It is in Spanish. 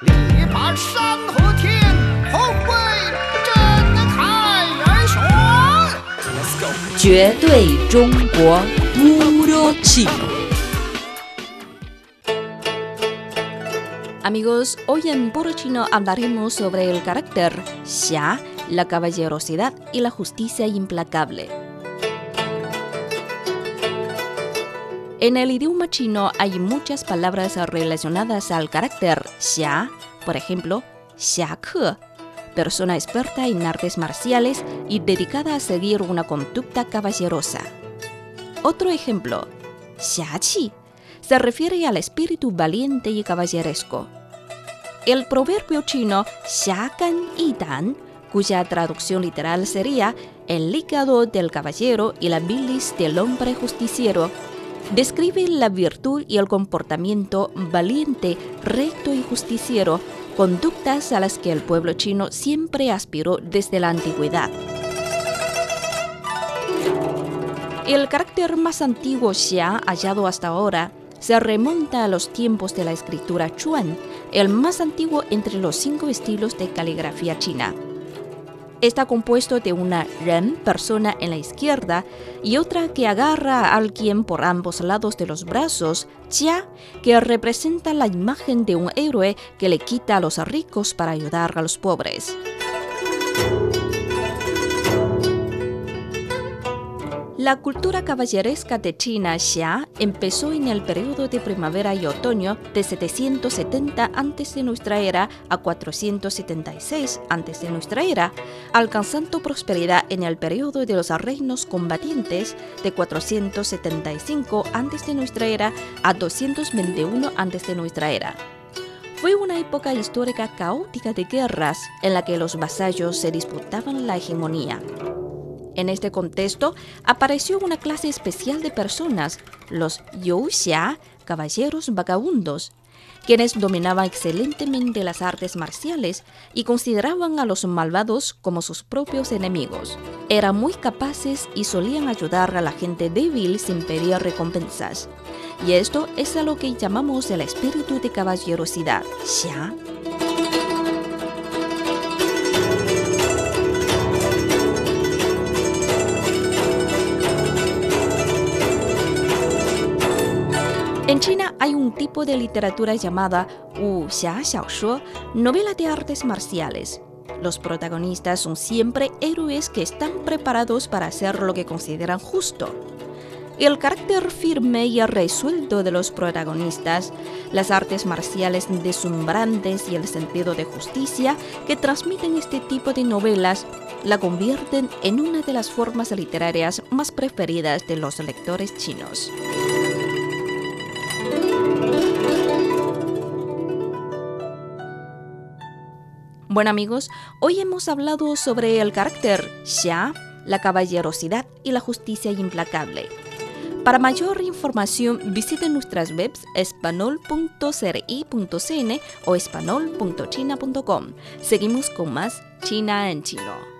力拔山河天，后贵震开元玄。Let's go。绝对中国 puro chino. Amigos, hoy en Puro Chino hablaremos sobre el carácter xia, la caballerosidad y la justicia implacable. En el idioma chino hay muchas palabras relacionadas al carácter xia, por ejemplo, xiake, persona experta en artes marciales y dedicada a seguir una conducta caballerosa. Otro ejemplo, xiaqi, se refiere al espíritu valiente y caballeresco. El proverbio chino xiakan dan, cuya traducción literal sería el hígado del caballero y la bilis del hombre justiciero, describe la virtud y el comportamiento valiente, recto y justiciero, conductas a las que el pueblo chino siempre aspiró desde la antigüedad. El carácter más antiguo xia hallado hasta ahora se remonta a los tiempos de la escritura Chuan, el más antiguo entre los cinco estilos de caligrafía china. Está compuesto de una ren, persona en la izquierda, y otra que agarra a alguien por ambos lados de los brazos, chia, que representa la imagen de un héroe que le quita a los ricos para ayudar a los pobres. La cultura caballeresca de China Xia empezó en el periodo de primavera y otoño de 770 a.C. nuestra era a 476 a.C. nuestra era, alcanzando prosperidad en el periodo de los reinos combatientes de 475 a.C. nuestra era a 221 a.C. nuestra era. Fue una época histórica caótica de guerras en la que los vasallos se disputaban la hegemonía. En este contexto apareció una clase especial de personas, los Youxia, caballeros vagabundos, quienes dominaban excelentemente las artes marciales y consideraban a los malvados como sus propios enemigos. Eran muy capaces y solían ayudar a la gente débil sin pedir recompensas. Y esto es a lo que llamamos el espíritu de caballerosidad, xia. En China hay un tipo de literatura llamada wuxia xiaoshuo, novela de artes marciales. Los protagonistas son siempre héroes que están preparados para hacer lo que consideran justo. El carácter firme y resuelto de los protagonistas, las artes marciales deslumbrantes y el sentido de justicia que transmiten este tipo de novelas la convierten en una de las formas literarias más preferidas de los lectores chinos. Bueno amigos, hoy hemos hablado sobre el carácter xia, la caballerosidad y la justicia implacable. Para mayor información visiten nuestras webs espanol.cri.cn o espanol.china.com. Seguimos con más China en chino.